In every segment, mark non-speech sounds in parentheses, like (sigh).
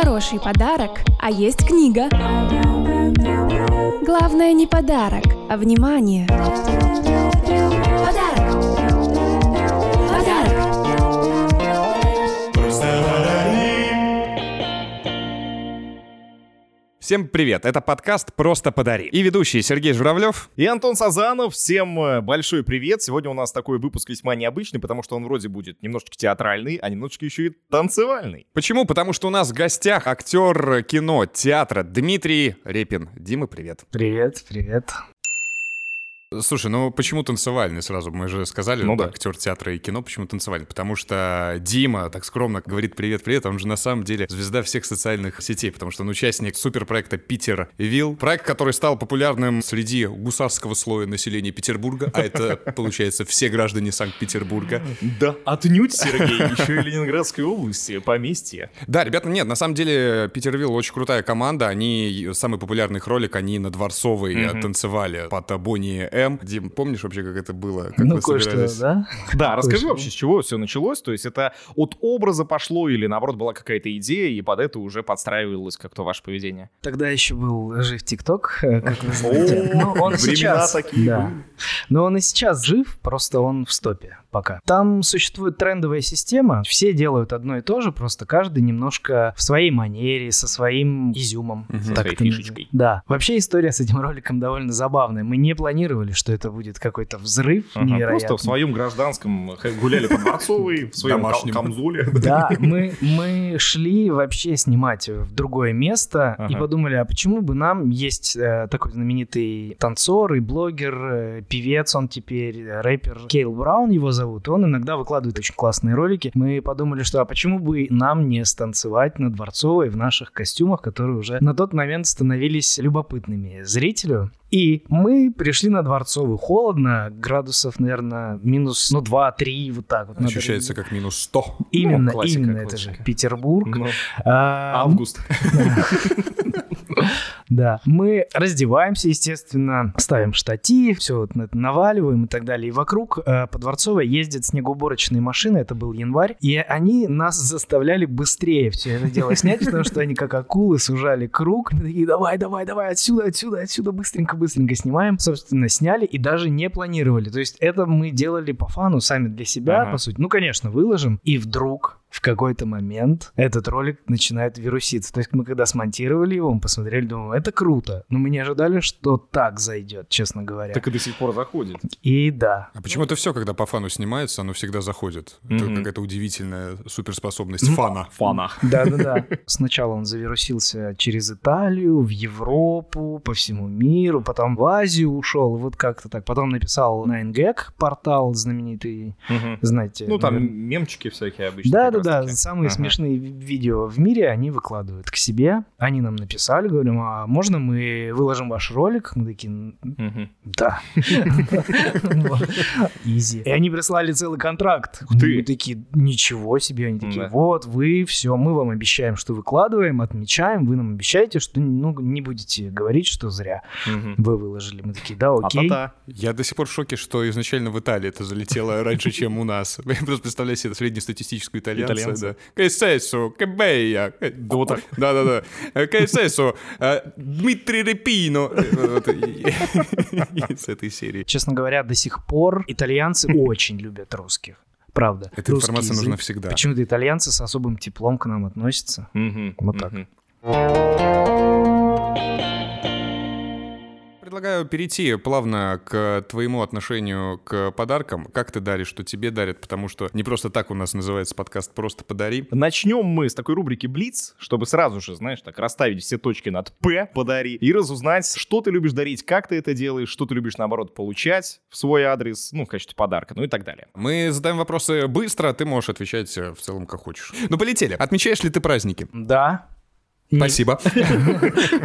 хороший подарок, а есть книга. Главное не подарок, а внимание. Всем привет, это подкаст «Просто подари». И ведущий Сергей Журавлев. И Антон Сазанов, всем э, большой привет. Сегодня у нас такой выпуск весьма необычный, потому что он вроде будет немножечко театральный, а немножечко еще и танцевальный. Почему? Потому что у нас в гостях актер кино, театра Дмитрий Репин. Дима, привет. Привет, привет. Слушай, ну почему танцевальный сразу? Мы же сказали, Ну да. актер театра и кино, почему танцевальный? Потому что Дима так скромно говорит «привет-привет», он же на самом деле звезда всех социальных сетей, потому что он участник суперпроекта «Питер Вилл», проект, который стал популярным среди гусарского слоя населения Петербурга, а это, (laughs) получается, все граждане Санкт-Петербурга. Да, отнюдь, Сергей, еще и Ленинградской области, поместье. Да, ребята, нет, на самом деле Питер Вилл очень крутая команда. Они, самый популярный их ролик, они на Дворцовой танцевали под Бонни М. Дим, помнишь вообще, как это было? Как ну, кое-что, да? (laughs) Да, расскажи вообще, с чего все началось? То есть это от образа пошло или, наоборот, была какая-то идея, и под это уже подстраивалось как-то ваше поведение? Тогда еще был жив ТикТок, э, как вы знаете. О, Ну, он времена сейчас, такие. Но он и сейчас жив, просто он в стопе пока. Там существует трендовая система, все делают одно и то же, просто каждый немножко в своей манере, со своим изюмом. Со так своей фишечкой. Да. Вообще история с этим роликом довольно забавная. Мы не планировали, что это будет какой-то взрыв Ага, невероятный. Просто в своем гражданском гуляли по Дворцовой, в своем Домашнем. кам- камзоле. (laughs) Да, мы, мы шли вообще снимать в другое место и Ага. подумали, а почему бы нам есть э, такой знаменитый танцор и блогер, э, певец он теперь, э, рэпер Кейл Браун его зовут, и он иногда выкладывает очень классные ролики. Мы подумали, что а почему бы нам не станцевать на Дворцовой в наших костюмах, которые уже на тот момент становились любопытными зрителю. И мы пришли на Дворцовую. Холодно, градусов, наверное, минус, ну, 2-3, вот так вот. Ощущается как минус 100. Именно, Ну, классика, именно это же классика. Петербург. Ну, А, Август. (laughs) Да. Мы раздеваемся, естественно, ставим штатив, все вот это наваливаем и так далее. И вокруг э, по Дворцовой ездят снегоуборочные машины, это был январь, и они нас заставляли быстрее все это дело снять, потому что они как акулы сужали круг. Такие, давай, давай, давай, отсюда, отсюда, отсюда, быстренько-быстренько снимаем. Собственно, сняли и даже не планировали. То есть это мы делали по фану сами для себя, Ага. по сути. Ну, конечно, выложим. И вдруг в какой-то момент этот ролик начинает вируситься. То есть мы когда смонтировали его, мы посмотрели, думаем, это круто. Но мы не ожидали, что так зайдет, честно говоря. Так и до сих пор заходит. И да. А почему это все, когда по фану снимается, оно всегда заходит? Это Мгм. какая-то удивительная суперспособность фана. (laughs) Фана. Да-да-да. (laughs) Сначала он завирусился через Италию, в Европу, по всему миру, потом в Азию ушел, вот как-то так. Потом написал 9gag, портал знаменитый, знаете. Ну, там мемчики всякие обычно. Да, как да, самые Ага. смешные ви- видео в мире они выкладывают к себе. Они нам написали, говорим, а можно мы выложим ваш ролик? Мы такие, «Н- Мгм. да. Изи. И они прислали целый контракт. Мы такие, ничего себе. Они такие, вот, вы, все, мы вам обещаем, что выкладываем, отмечаем, вы нам обещаете, что ну, не будете говорить, что зря вы выложили. Мы такие, да, окей. Я до сих пор в шоке, что изначально в Италии это залетело раньше, чем у нас. (laughs) Я просто представляю себе среднестатистическую итальянца. Итальянца. Да. Che senso? Che bella. Так. Да-да-да. Che senso? Э, Дмитрий Репино. Э, Из (laughs) этой серии. Честно говоря, до сих пор итальянцы (laughs) очень любят русских. Правда. Эта Русский информация язык. нужна всегда. Почему-то итальянцы с особым теплом к нам относятся. Мгм. Вот так. Предлагаю перейти плавно к твоему отношению к подаркам. Как ты даришь, что тебе дарят, потому что не просто так у нас называется подкаст «Просто подари». Начнем мы с такой рубрики «Блиц», чтобы сразу же, знаешь, так расставить все точки над «П» «Подари» и разузнать, что ты любишь дарить, как ты это делаешь, что ты любишь, наоборот, получать в свой адрес, ну, в качестве подарка, ну и так далее. Мы задаем вопросы быстро, ты можешь отвечать э, в целом как хочешь. Ну, полетели. Отмечаешь ли ты праздники? Да, Спасибо. (laughs)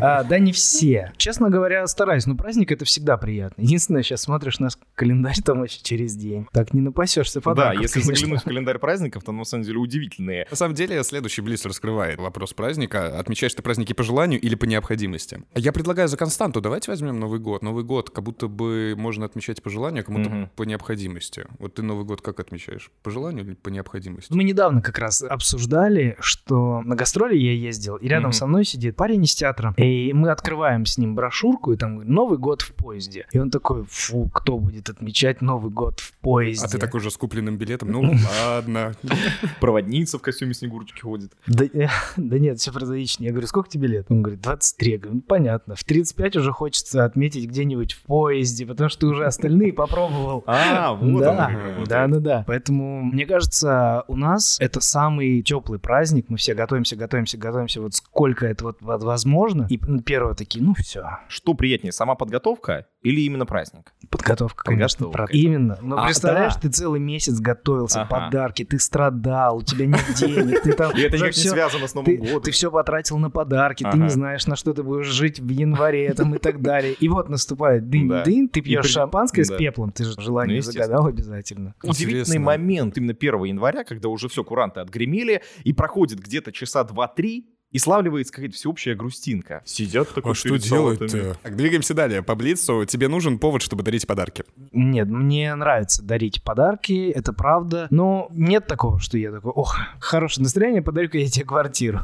А, да, не все. Честно говоря, стараюсь. Но праздник это всегда приятно. Единственное, сейчас смотришь на календарь, там вообще через день. Так не напасешься Да, подарков, если конечно. заглянуть в календарь праздников, то на самом деле удивительные. На самом деле, следующий Блиц раскрывает вопрос праздника. Отмечаешь ты праздники по желанию или по необходимости? Я предлагаю за константу. Давайте возьмем Новый год. Новый год как будто бы можно отмечать по желанию, а кому-то по необходимости. Вот ты Новый год как отмечаешь? По желанию или по необходимости? Мы недавно как раз обсуждали, что на гастроли я ездил, и рядом Мгм. со мной сидит парень из театра, и мы открываем с ним брошюрку, и там Новый год в поезде. И он такой, фу, кто будет отмечать Новый год в поезде? А ты такой же с купленным билетом? Ну, ладно. (laughs) Проводница в костюме Снегурочки ходит. Да, э, (laughs) да нет, все прозаичнее. Я говорю, сколько тебе лет? Он говорит, 23. Я говорю, ну, понятно. В 35 уже хочется отметить где-нибудь в поезде, потому что ты уже остальные попробовал. (laughs) А, вот да, да, да, да. Поэтому, мне кажется, у нас это самый теплый праздник. Мы все готовимся, готовимся, готовимся. Вот сколько это вот возможно. И ну, первые такие, ну все, Что приятнее, сама подготовка или именно праздник? подготовка, конечно. Подготовка. про- Именно. Но А, представляешь, да. ты целый месяц готовился, Ага. подарки, ты страдал, у тебя нет денег, ты там (laughs) И это никак не связано с Новым годом. ты все потратил на подарки, ты не знаешь, на что ты будешь жить в январе там, и так далее. И вот наступает дынь-дынь, ты пьешь шампанское с пеплом, ты же Ну, желание естественно. загадал обязательно. Удивительный момент именно 1 января, когда уже все, куранты отгремели, и проходит где-то часа 2-3, и славливается какая-то всеобщая грустинка. Сидят такой А что делать-то? Так, двигаемся далее. По Блицу тебе нужен повод, чтобы дарить подарки. Нет, мне нравится дарить подарки, это правда, но нет такого, что я такой, ох, хорошее настроение, подарю-ка я тебе квартиру.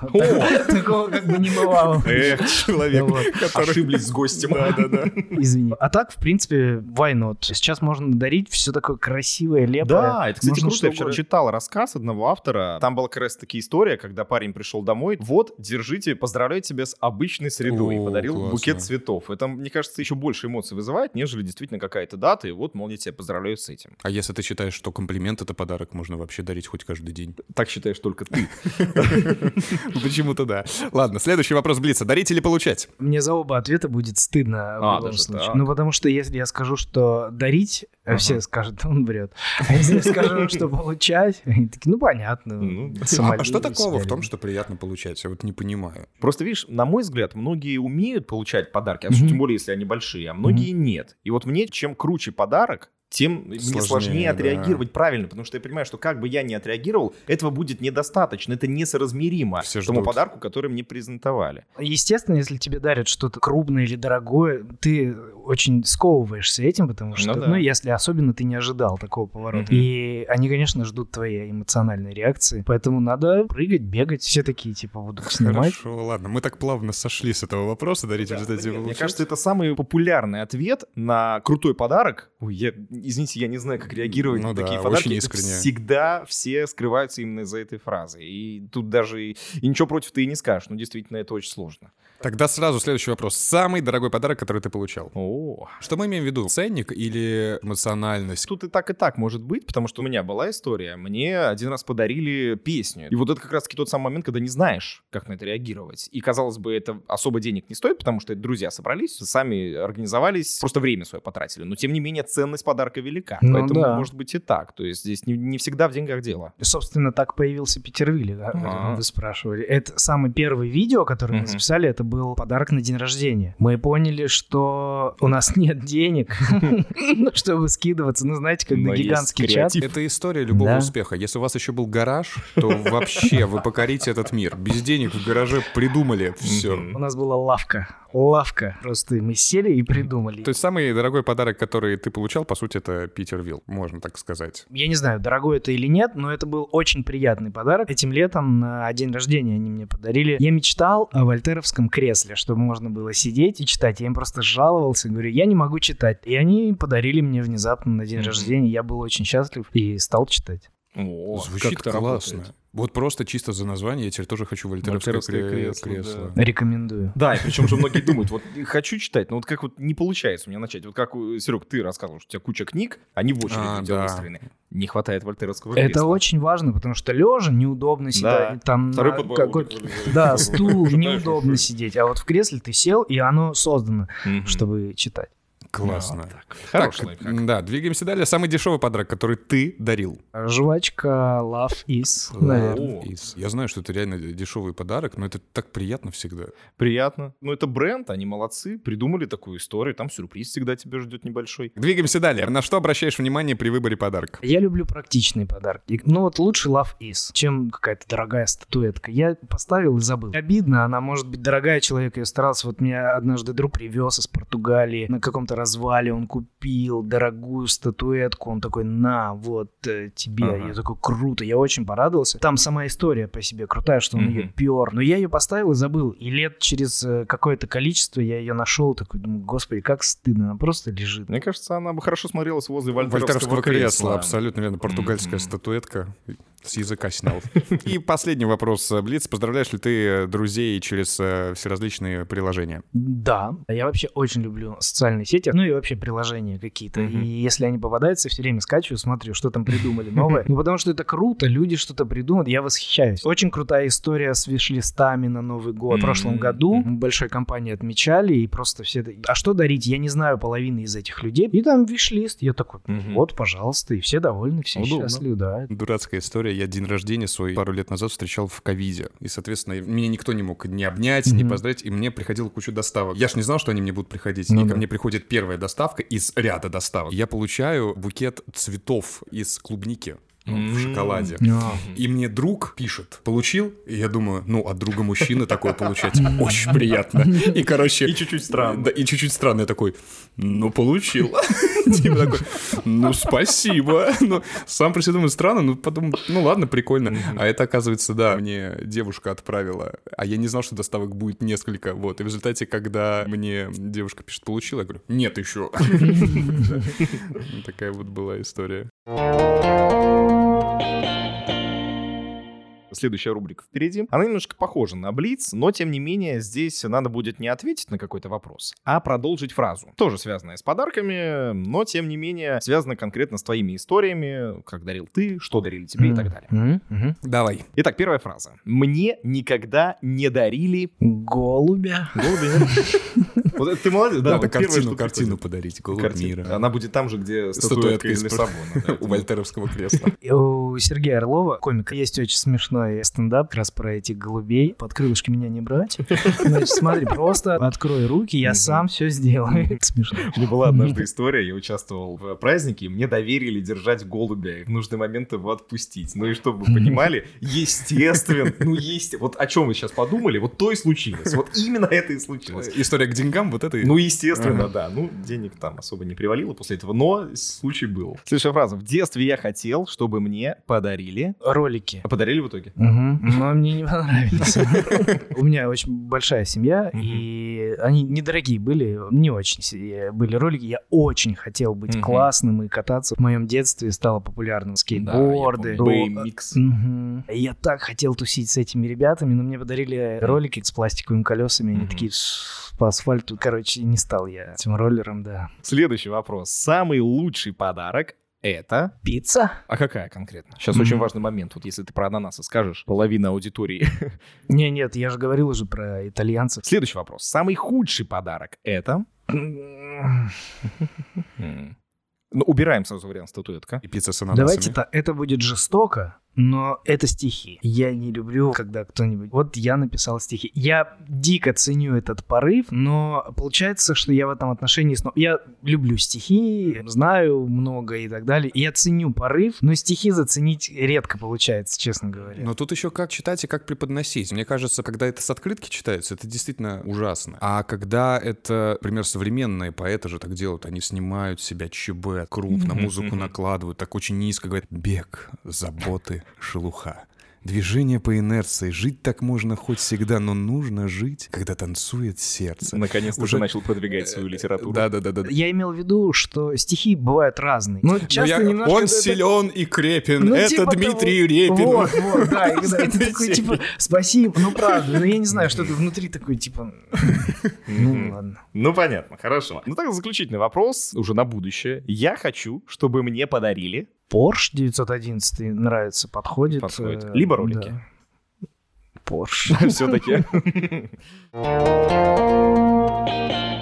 Такого как бы не бывало. Эх, человек, который... Ошиблись с гостем. Да-да-да. Извини. А так, в принципе, why not? Сейчас можно дарить все такое красивое, лепое. Да, это, кстати, круто. Я вчера читал рассказ одного автора. Там была как раз таки история, когда парень пришел домой. Вот, держите, поздравляю тебя с обычной средой. И О, подарил классно. букет цветов. Это, мне кажется, еще больше эмоций вызывает, нежели действительно какая-то дата. И вот, мол, я тебя поздравляю с этим. А если ты считаешь, что комплимент — это подарок, можно вообще дарить хоть каждый день? Так считаешь только ты. (laughs) Почему-то да. Ладно, следующий вопрос Блица. Дарить или получать? Мне за оба ответа будет стыдно в А, любом даже случае. Ну, потому что если я скажу, что дарить, Ага. все скажут, он врет. А если я скажу, что получать, (laughs) они такие, ну, понятно. Ну, А, а что такого в том, что приятно получать? Вот не понимаю. Просто, видишь, на мой взгляд, многие умеют получать подарки, а Мгм. тем более, если они большие, а многие нет. И вот мне, чем круче подарок, тем мне Сложнее, сложнее да. отреагировать правильно, потому что я понимаю, что как бы я ни отреагировал, этого будет недостаточно, это несоразмеримо Все тому подарку, который мне презентовали. Естественно, если тебе дарят что-то крупное или дорогое, ты очень сковываешься этим, потому что, Ну ну, да. если особенно ты не ожидал такого поворота. Мгм. И они, конечно, ждут твоей эмоциональной реакции, поэтому надо прыгать, бегать. Все такие, типа, будут снимать. Хорошо, ладно. Мы так плавно сошли с этого вопроса. Дарить или дать Мне кажется, это самый популярный ответ на крутой подарок. Ой, я, извините, я не знаю, как реагировать Ну на да, такие подарки. Искренне. Всегда все скрываются именно за этой фразой. И тут даже и, и ничего против ты и не скажешь. Ну, действительно, это очень сложно. Тогда сразу следующий вопрос. Самый дорогой подарок, который ты получал? О, Что мы имеем в виду? Ценник или эмоциональность? Тут и так, и так может быть, потому что у меня была история. Мне один раз подарили песню. И вот это как раз-таки тот самый момент, когда не знаешь, как на это реагировать. И, казалось бы, это особо денег не стоит, потому что это друзья собрались, сами организовались, просто время свое потратили. Но, тем не менее, ценность подарка велика. Ну Поэтому, да. может быть, и так. То есть здесь не, не всегда в деньгах дело. Собственно, так появился Питервилли, да, Ага. вы спрашивали. Это самое первое видео, которое мы записали, это был подарок на день рождения. Мы поняли, что у нас нет денег, (laughs) чтобы скидываться. Ну, знаете, Но есть гигантский чат. Это история любого успеха. Если у вас еще был гараж, то вообще вы покорите этот мир. Без денег в гараже придумали все. У нас была лавка. Лавка. Просто мы сели и придумали. То есть самый дорогой подарок, который ты получал, по сути, это Питер Вилл, можно так сказать. Я не знаю, дорогой это или нет, но это был очень приятный подарок. Этим летом на день рождения они мне подарили. Я мечтал о вольтеровском кресле, чтобы можно было сидеть и читать. Я им просто жаловался, говорю, я не могу читать. И они подарили мне внезапно на день рождения. Я был очень счастлив и стал читать. О, Звучит как это классно. работает. Вот просто чисто за название я теперь тоже хочу вольтеровское Вольтеровское кре- кресло, кресло. да. Рекомендую. Да, и причем же (laughs) многие думают, вот хочу читать, но вот как вот не получается у меня начать. Вот как, Серег, ты рассказывал, что у тебя куча книг, они в очередь А, у тебя да. выстроены. Не хватает вольтеровского Это кресла. очень важно, потому что лежа неудобно сидеть. Там Второй на вылезает. Да, (laughs) стул, неудобно сидеть. А вот в кресле ты сел, и оно создано, чтобы читать. Классно. Вот так. Так, Хороший лайфхак. да, двигаемся далее. Самый дешевый подарок, который ты дарил. Жвачка Love Is, наверное. О. Из- Я знаю, что это реально дешевый подарок, но это так приятно всегда. Приятно. Ну, это бренд, они молодцы. Придумали такую историю. Там сюрприз всегда тебя ждет небольшой. Двигаемся далее. На что обращаешь внимание при выборе подарка? Я люблю практичные подарки. Ну вот лучше Love Is, чем какая-то дорогая статуэтка. Я поставил и забыл. Обидно, она может быть дорогая, человек ее старался. Вот меня однажды друг привез из Португалии на каком-то развале, он купил дорогую статуэтку, он такой, на, вот э, тебе. Ага. Я такой, круто, я очень порадовался. Там сама история по себе крутая, что он Мгм. ее пер. Но я ее поставил и забыл. И лет через э, какое-то количество я ее нашел, такой, думаю, господи, как стыдно, она просто лежит. Мне кажется, она бы хорошо смотрелась возле вольтеровского, Вольтеровского кресла, кресла. абсолютно верно. Португальская Мгм. статуэтка. С языка снял. И последний вопрос. Блиц, поздравляешь ли ты э, друзей через э, все различные приложения? Да, я вообще очень люблю социальные сети, ну и вообще приложения какие-то. Мгм. И если они попадаются, все время скачиваю, смотрю, что там придумали новое. Ну потому что это круто, люди что-то придумают, я восхищаюсь. Очень крутая история с виш-листами на Новый год. В прошлом году большой компании отмечали, и просто все... А что дарить? Я не знаю половины из этих людей. И там виш-лист. Я такой, вот, пожалуйста, и все довольны, все счастливы, да. Дурацкая история. Я день рождения свой пару лет назад встречал в ковиде. И, соответственно, меня никто не мог ни обнять, ни Мгм. поздравить. И мне приходила куча доставок. Я ж не знал, что они мне будут приходить. Ну и ко мне приходит первая доставка из ряда доставок. Я получаю букет цветов из клубники ну, в шоколаде. А. И мне друг пишет, получил? И я думаю, ну, от друга мужчины такое получать (laughs) очень приятно. И, короче... И чуть-чуть странно. Да, и чуть-чуть странно. Я такой, ну, получил. (laughs) Типа такой, ну, спасибо. Ну, сам про себя думаю, странно, ну, потом, ну, ладно, прикольно. А это, оказывается, да, мне девушка отправила. А я не знал, что доставок будет несколько. Вот, и в результате, когда мне девушка пишет, получил, я говорю, нет еще. (laughs) Такая вот была история. Следующая рубрика впереди. Она немножко похожа на Блиц, но тем не менее здесь надо будет не ответить на какой-то вопрос, а продолжить фразу. Тоже связанная с подарками, но тем не менее связана конкретно с твоими историями, как дарил ты, что дарили тебе и так далее. Мгм, мгм. Давай. Итак, первая фраза. Мне никогда не дарили... Голубя. Голуби, нет? Вот ты молодец, да. Надо картину, что картину подарить, голубь мира. Она будет там же, где Статуэтка статуэтка из Лиссабона. (laughs) У вольтеровского кресла. (laughs) И У Сергея Орлова, комика, есть очень смешной стендап как раз про этих голубей. Под крылышки меня не брать. Значит, смотри, просто открой руки, я сам все сделаю. (laughs) Смешно. У меня была однажды история, я участвовал в празднике, и мне доверили держать голубя и в нужный момент его отпустить. Ну и чтобы вы понимали, естественно, ну есть, вот о чем вы сейчас подумали, вот то и случилось. Вот именно это и случилось. История к деньгам вот это. Ну, естественно, Ага. да. Ну, денег там особо не привалило после этого, но случай был. Следующая фраза. В детстве я хотел, чтобы мне подарили... Ролики. А подарили в итоге? Мгм. Но мне не понравились. (laughs) У меня очень большая семья, и они недорогие были, не очень се- были ролики. Я очень хотел быть классным и кататься. В моем детстве стало популярным скейтборды. BMX. Я так хотел тусить с этими ребятами, но мне подарили ролики с пластиковыми колесами, они такие по асфальту. Короче, не стал я этим роллером, да. Следующий вопрос. Самый лучший подарок это... Пицца? А какая конкретно? Сейчас Мгм. очень важный момент. Вот если ты про ананасы скажешь, половина аудитории. (laughs) Не, нет, я же говорил уже про итальянцев. Следующий вопрос. Самый худший подарок это... (laughs) Ну, убираем сразу вариант статуэтка. И пицца с ананасами. Давайте так, это будет жестоко, но это стихи. Я не люблю, когда кто-нибудь... Вот я написал стихи. Я дико ценю этот порыв, но получается, что я в этом отношении... снова- Я люблю стихи, знаю много и так далее. Я ценю порыв, но стихи заценить редко получается, честно говоря. Но тут еще как читать и как преподносить. Мне кажется, когда это с открытки читается, это действительно ужасно. А когда это, например, современные поэты же так делают, они снимают себя ЧБ крупно, музыку накладывают, так очень низко говорят «бег, заботы, шелуха». Движение по инерции. Жить так можно хоть всегда, но нужно жить, когда танцует сердце. Наконец-то Уже- начал продвигать свою литературу. Да-да-да. Я имел в виду, что стихи бывают разные. Но часто немножко Он это- силен и крепен. Ну, это типа Дмитрий того. Репин. Вот, вот, да. И это такой, типа, спасибо, ну правда. Ну я не знаю, что-то внутри такой, типа, ну ладно. Ну, понятно, хорошо. Ну, так, заключительный вопрос, уже на будущее. Я хочу, чтобы мне подарили... Porsche 911 нравится, подходит. Подходит. э, Либо ролики. да. Porsche. (laughs) Все-таки. (laughs)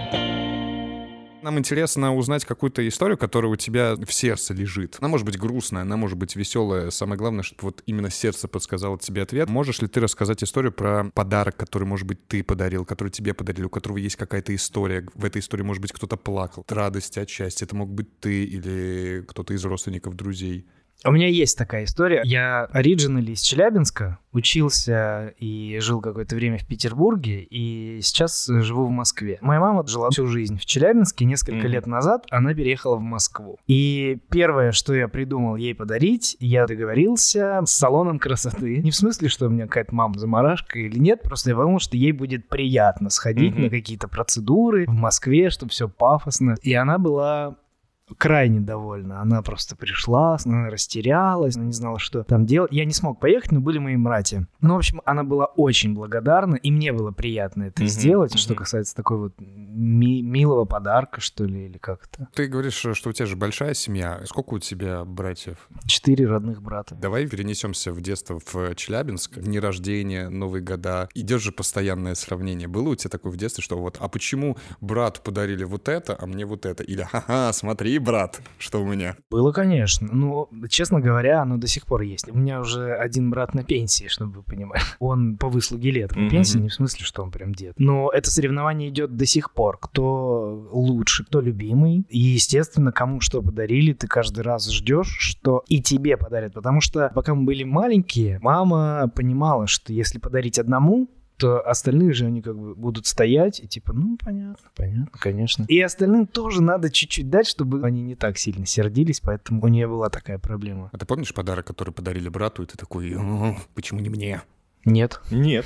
Нам интересно узнать какую-то историю, которая у тебя в сердце лежит. Она может быть грустная, она может быть веселая. Самое главное, чтобы вот именно сердце подсказало тебе ответ. Можешь ли ты рассказать историю про подарок, который, может быть, ты подарил, который тебе подарили, у которого есть какая-то история. В этой истории, может быть, кто-то плакал. От радости, от счастья. Это мог быть ты или кто-то из родственников, друзей. У меня есть такая история. Я оригинали из Челябинска, учился и жил какое-то время в Петербурге, и сейчас живу в Москве. Моя мама жила всю жизнь в Челябинске. Несколько mm-hmm. лет назад она переехала в Москву. И первое, что я придумал ей подарить, я договорился с салоном красоты. Не в смысле, что у меня какая-то мама заморашка или нет, просто я подумал, что ей будет приятно сходить mm-hmm. на какие-то процедуры в Москве, чтобы все пафосно. И она была крайне довольна. Она просто пришла, она растерялась, она не знала, что там делать. Я не смог поехать, но были мои братья. Ну, в общем, она была очень благодарна, и мне было приятно это mm-hmm. сделать, mm-hmm. что касается такой вот ми- милого подарка, что ли, или как то Ты говоришь, что у тебя же большая семья. Сколько у тебя братьев? Четыре родных брата. Давай перенесемся в детство в Челябинск. Дни рождения, Новые года. Идет же постоянное сравнение. Было у тебя такое в детстве, что вот, а почему брату подарили вот это, а мне вот это? Или, ха-ха, смотри, брат, что у меня. Было, конечно. Ну, честно говоря, оно до сих пор есть. У меня уже один брат на пенсии, чтобы вы понимали. Он по выслуге лет на пенсии, не в смысле, что он прям дед. Но это соревнование идет до сих пор. Кто лучше, кто любимый. И, естественно, кому что подарили, ты каждый раз ждешь, что и тебе подарят. Потому что пока мы были маленькие, мама понимала, что если подарить одному, то остальные же они как бы будут стоять и типа, ну, понятно, понятно, конечно. И остальным тоже надо чуть-чуть дать, чтобы они не так сильно сердились, поэтому у нее была такая проблема. А ты помнишь подарок, который подарили брату, и ты такой, почему не мне? Нет. Нет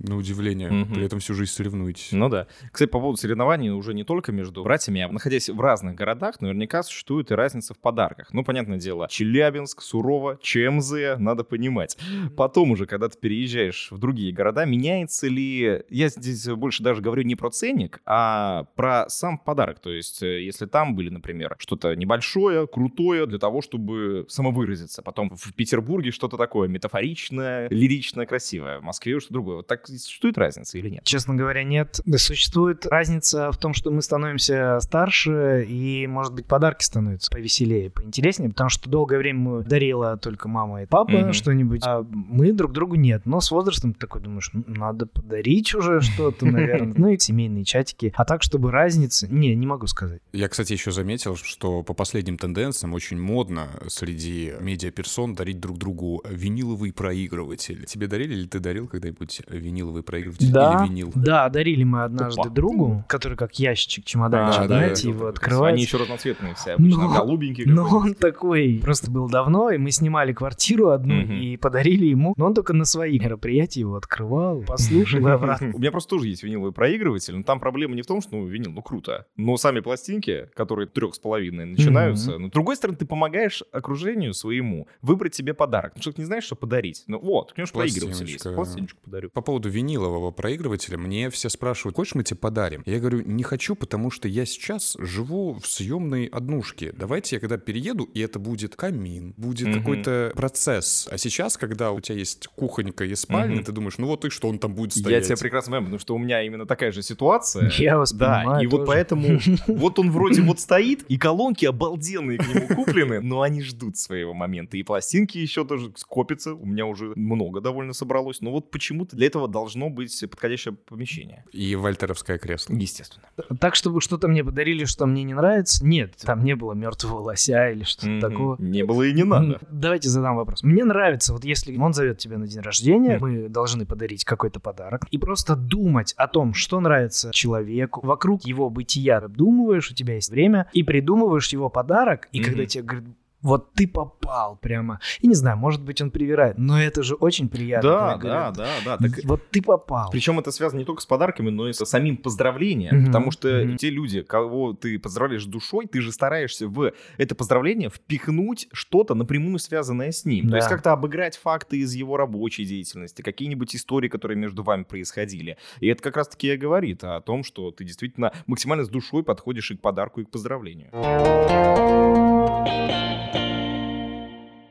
на удивление. Угу. При этом всю жизнь соревнуетесь. Ну да. Кстати, по поводу соревнований уже не только между братьями, а находясь в разных городах, наверняка существует и разница в подарках. Ну, понятное дело, Челябинск, Сурово, ЧМЗ, надо понимать. Потом уже, когда ты переезжаешь в другие города, меняется ли... Я здесь больше даже говорю не про ценник, а про сам подарок. То есть, э, если там были, например, что-то небольшое, крутое для того, чтобы самовыразиться. Потом в Петербурге что-то такое метафоричное, лиричное, красивое. В Москве что-то другое. Вот так существует разница или нет? Честно говоря, нет. Существует разница в том, что мы становимся старше, и, может быть, подарки становятся повеселее, поинтереснее, потому что долгое время мы дарила только мама и папа mm-hmm. что-нибудь, а мы друг другу нет. Но с возрастом ты такой думаешь, ну, надо подарить уже что-то, наверное. (laughs) Ну и семейные чатики. А так, чтобы разницы, не, не могу сказать. Я, кстати, еще заметил, что по последним тенденциям очень модно среди медиаперсон дарить друг другу виниловый проигрыватель. Тебе дарили или ты дарил когда-нибудь винил виниловый проигрыватель да, или винил. Да, дарили мы однажды Опа. другу, который как ящичек, чемоданчик, а, знаете, да, его открывать. Они еще разноцветные все, обычно но, голубенькие. Но он такой, просто был давно, и мы снимали квартиру одну угу. и подарили ему, но он только на свои мероприятия его открывал, послушал и (laughs) обратно. У меня просто тоже есть виниловый проигрыватель, но там проблема не в том, что ну, винил, ну круто, но сами пластинки, которые трех с половиной начинаются, но с другой стороны ты помогаешь окружению своему выбрать себе подарок, потому что ты не знаешь, что подарить. Ну вот, конечно, проигрыватель есть, пластиночку подарю. По поводу винилового проигрывателя мне все спрашивают, хочешь мы тебе подарим? Я говорю, не хочу, потому что я сейчас живу в съемной однушке. Давайте я когда перееду, и это будет камин, будет mm какой-то процесс. А сейчас, когда у тебя есть кухонька и спальня, mm ты думаешь, ну вот и что он там будет стоять? Я тебя прекрасно понимаю, потому что у меня именно такая же ситуация. (laughs) Я вас Да, понимаю и тоже. вот поэтому (laughs) вот он вроде вот стоит, и колонки обалденные к нему куплены, но они ждут своего момента. И пластинки еще тоже скопятся, у меня уже много довольно собралось. Но вот почему-то для этого должно быть подходящее помещение. И вальтеровское кресло. Естественно. Так, чтобы что-то мне подарили, что мне не нравится, нет. Там не было мертвого лося или что-то mm-hmm. такого. Не было и не надо. Давайте задам вопрос. Мне нравится, вот если он зовет тебя на день рождения, mm-hmm. мы должны подарить какой-то подарок, и просто думать о том, что нравится человеку, вокруг его бытия обдумываешь, у тебя есть время, и придумываешь его подарок, и mm-hmm. когда тебе говорят, вот ты попал прямо. И не знаю, может быть, он привирает, но это же очень приятно. Да, да, да, да. Так... Вот ты попал. Причем это связано не только с подарками, но и с самим поздравлением. Mm-hmm. Потому что mm-hmm. те люди, кого ты поздравляешь душой, ты же стараешься в это поздравление впихнуть что-то напрямую связанное с ним. Да. То есть как-то обыграть факты из его рабочей деятельности, какие-нибудь истории, которые между вами происходили. И это как раз-таки и говорит о том, что ты действительно максимально с душой подходишь и к подарку, и к поздравлению.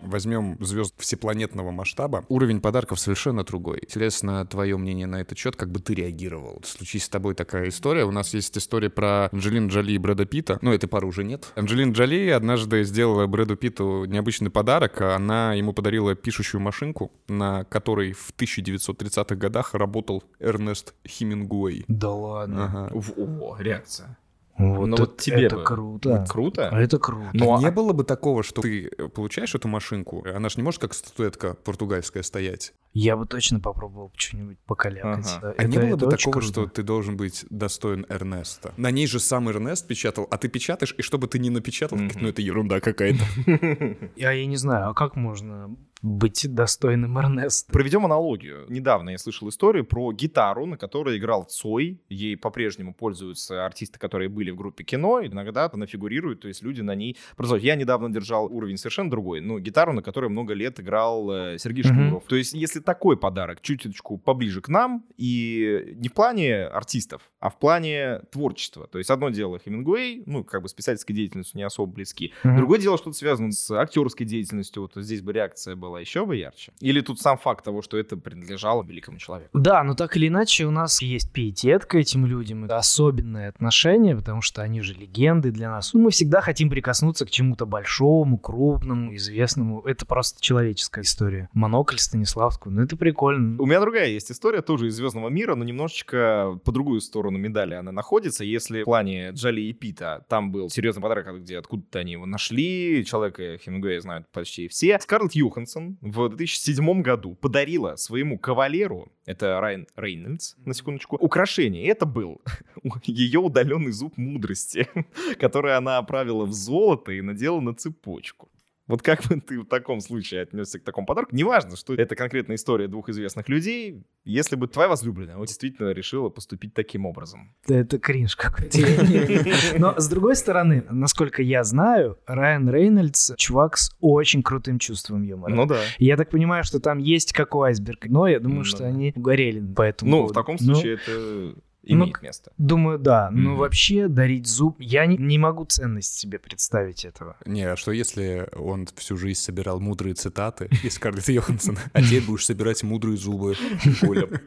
Возьмем звезд всепланетного масштаба, уровень подарков совершенно другой. Интересно твое мнение на этот счет, как бы ты реагировал? Случись с тобой такая история. У нас есть история про Анджелину Джоли и Брэда Питта. Ну, этой пары уже нет. Анджелина Джоли однажды сделала Брэду Питту необычный подарок. Она ему подарила пишущую машинку, на которой в 1930-х годах работал Эрнест Хемингуэй. Да ладно. Ага. О, реакция. Вот, Ну это, вот тебе это бы. круто. Круто. Это круто. Ну, а не а- было бы такого, что ты получаешь эту машинку, она же не может как статуэтка португальская стоять. Я бы точно попробовал что-нибудь покалякать. Ага. А не было бы такого, круто. что ты должен быть достоин Эрнеста? На ней же сам Эрнест печатал, а ты печатаешь, и чтобы ты не напечатал, Мгм. ну это ерунда какая-то. (laughs) Я, я не знаю, а как можно быть достойным Эрнеста? Проведем аналогию. Недавно я слышал историю про гитару, на которой играл Цой. Ей по-прежнему пользуются артисты, которые были в группе кино. Иногда она фигурирует, то есть люди на ней продолжают. Я недавно держал уровень совершенно другой. Ну, гитару, на которой много лет играл э, Сергей Мгм. Шнуров. То есть если такой подарок чуточку поближе к нам, и не в плане артистов, а в плане творчества. То есть одно дело Хемингуэй, ну, как бы с писательской деятельностью не особо близки. Мгм. Другое дело, что-то связано с актерской деятельностью. Вот здесь бы реакция была еще бы ярче. Или тут сам факт того, что это принадлежало великому человеку. Да, но так или иначе у нас есть пиетет к этим людям, это особенное отношение, потому что они же легенды для нас. Мы всегда хотим прикоснуться к чему-то большому, крупному, известному. Это просто человеческая история. Монокль Станиславскую, ну это прикольно. У меня другая есть история, тоже из «Звездного мира», но немножечко по другую сторону медали она находится. Если в плане Джоли и Пита там был серьезный подарок, где откуда-то они его нашли, человека Хемингуэя знают почти все. Скарлетт Юхансон в 2007 году подарила своему кавалеру, это Райан Рейнольдс, на секундочку, украшение. Это был (laughs) ее удаленный зуб мудрости, (laughs) который она оправила в золото и надела на цепочку. Вот как бы (laughs) ты в таком случае отнесся к такому подарку? Неважно, что это конкретная история двух известных людей. Если бы твоя возлюбленная вот действительно решила поступить таким образом. Это кринж какой-то. (laughs) Но с другой стороны, насколько я знаю, Райан Рейнольдс чувак с очень крутым чувством юмора. Ну да. Я так понимаю, что там есть как у айсберга, но я думаю, Ну что они угорели по этому Ну, в таком Ну, случае это имеет место. Думаю, да. Но Мгм. вообще дарить зуб... Я не, не могу ценность себе представить этого. Не, а что если он всю жизнь собирал мудрые цитаты из Скарлетт Йоханссон, а теперь будешь собирать мудрые зубы?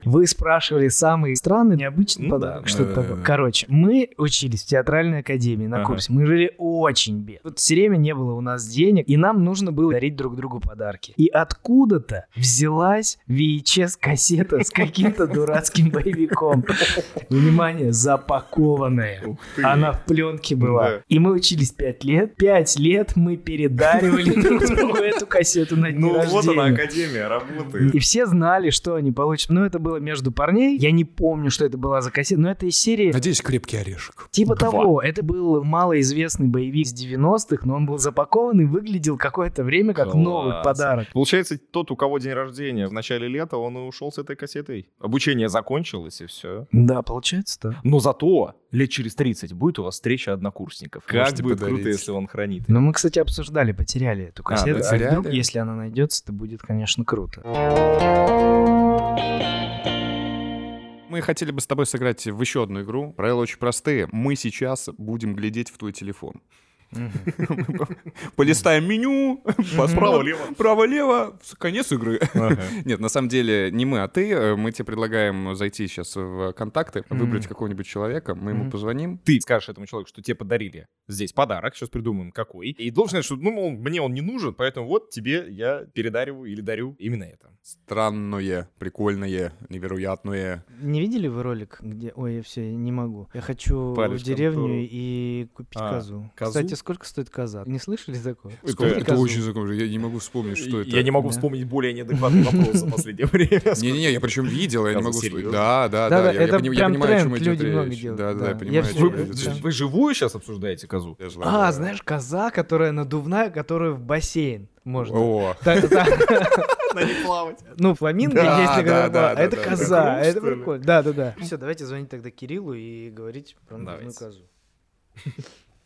Вы спрашивали самый странный, необычный Ну подарок. да, что да, такое? Короче, мы учились в театральной академии на курсе. Мы жили очень бедно. Вот все время не было у нас денег, и нам нужно было дарить друг другу подарки. И откуда-то взялась VHS-кассета с каким-то дурацким боевиком. Внимание, запакованная. Она в пленке была. Да. И мы учились пять лет. Пять лет мы передаривали (laughs) друг другу эту кассету на день Ну вот она, рождения. академия, работает. И все знали, что они получат. Но это было между парней. Я не помню, что это была за кассета, но это из серии... Надеюсь, крепкий орешек. Типа Два. того, это был малоизвестный боевик с 90-х, но он был запакован и выглядел какое-то время как Класс. новый подарок. Получается, тот, у кого день рождения в начале лета, он и ушел с этой кассетой. Обучение закончилось, и все. Да, получается, да. Но зато лет через 30 будет у вас встреча однокурсников. Как Можете будет подарить. круто, если он хранит. Но мы, кстати, обсуждали, потеряли эту кассету. А, потеряли? вдруг, если она найдется, то будет, конечно, круто. Мы хотели бы с тобой сыграть в еще одну игру. Правила очень простые. Мы сейчас будем глядеть в твой телефон. (laughs) Полистаем меню, Право-лево. право-лево, конец игры. (laughs) Нет, на самом деле не мы, а ты. Э, Мы тебе предлагаем зайти сейчас в контакты, выбрать какого-нибудь человека, мы ему позвоним. Ты скажешь этому человеку, что тебе подарили здесь подарок, сейчас придумаем какой, и должен сказать, что ну, мол, мне он не нужен, поэтому вот тебе я передариваю или дарю именно это. Странное, прикольное, невероятное. Не видели вы ролик, где... Ой, я все, не могу. Я хочу в деревню и купить А, козу. козу? Кстати, сколько стоит коза? Не слышали такое? Это, это очень знакомо. Я не могу вспомнить, что это. Я не могу Да. вспомнить более неадекватный вопрос за последнее время. (laughs) Не-не-не, я причем видел, я не могу... Да, да, Да, да. да, я- понимаю, о чем идет люди много речь. делают, Да, да, да. я понимаю, Вы, Да. живую сейчас обсуждаете козу? А, да. знаешь, коза, которая надувная, которая в бассейн можно. О, (laughs) Так, так. (laughs) Надо не плавать. Ну, фламинго Да, есть на да, да, а да, это да, коза, да. это Круто, прикольно. Да, да, да. Все, давайте звонить тогда Кириллу и говорить про надувную козу.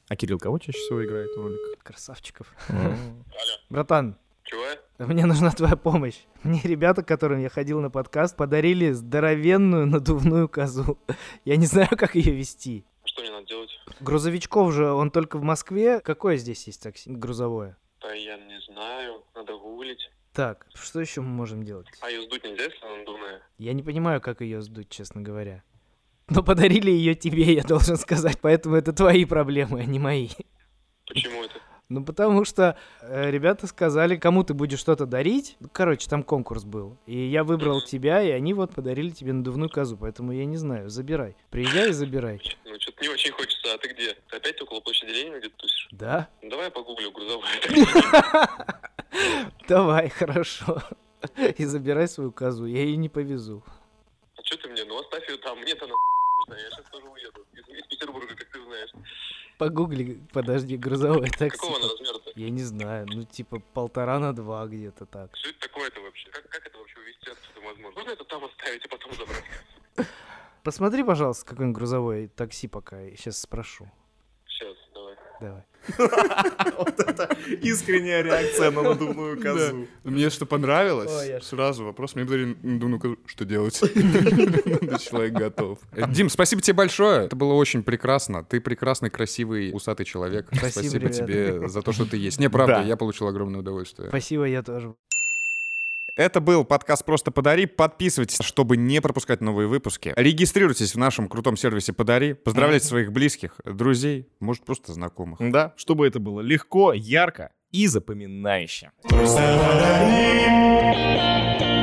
А Кирилл кого чаще всего играет в ролик? Красавчиков. (laughs) Братан, Чего? мне нужна твоя помощь. Мне ребята, к которым я ходил на подкаст, подарили здоровенную надувную козу. Я не знаю, как ее вести. Что мне надо делать? Грузовичков же, он только в Москве. Какое здесь есть такси грузовое? А я не знаю, надо гуглить. Так, что еще мы можем делать? А ее сдуть нельзя, если она надувная? Я не понимаю, как ее сдуть, честно говоря. Но подарили ее тебе, я должен сказать, поэтому это твои проблемы, а не мои. Почему это? Ну, потому что э, ребята сказали, кому ты будешь что-то дарить. Ну, Короче, там конкурс был. И я выбрал тебя, и они вот подарили тебе надувную козу. Поэтому я не знаю, забирай. Приезжай и забирай. Ну, что-то не очень хочется. А ты где? Ты опять около площади Ленина где-то тусишь? Да? Ну, давай я погуглю грузовая. (laughs) (laughs) Давай, хорошо. И забирай свою козу, я ее не повезу. Что ты мне? Ну, оставь ее там. Мне-то на нужна. Я сейчас тоже уеду. Из, из Петербурга, как ты знаешь. Погугли, подожди, грузовое такси. Какого она размера-то? Я не знаю, ну типа полтора на два где-то так. Что это такое-то вообще? Как, как это вообще увезти отсюда возможно? Можно это там оставить и потом забрать? Посмотри, пожалуйста, какое-нибудь грузовое такси пока, сейчас спрошу. Давай. (laughs) Вот это искренняя реакция на надувную козу. Мне что понравилось, Ой, я- сразу вопрос. Мне подарили надувную козу. Что делать? (laughs) Человек готов. Э, Дим, спасибо тебе большое. Это было очень прекрасно. Ты прекрасный, красивый, усатый человек. Спасибо, тебе за то, что ты есть. Не, правда, Да. я получил огромное удовольствие. Спасибо, я тоже. Это был подкаст «Просто подари». Подписывайтесь, чтобы не пропускать новые выпуски. Регистрируйтесь в нашем крутом сервисе «Подари». Поздравляйте своих близких, друзей, может, просто знакомых. Да, чтобы это было легко, ярко и запоминающе. Просто подари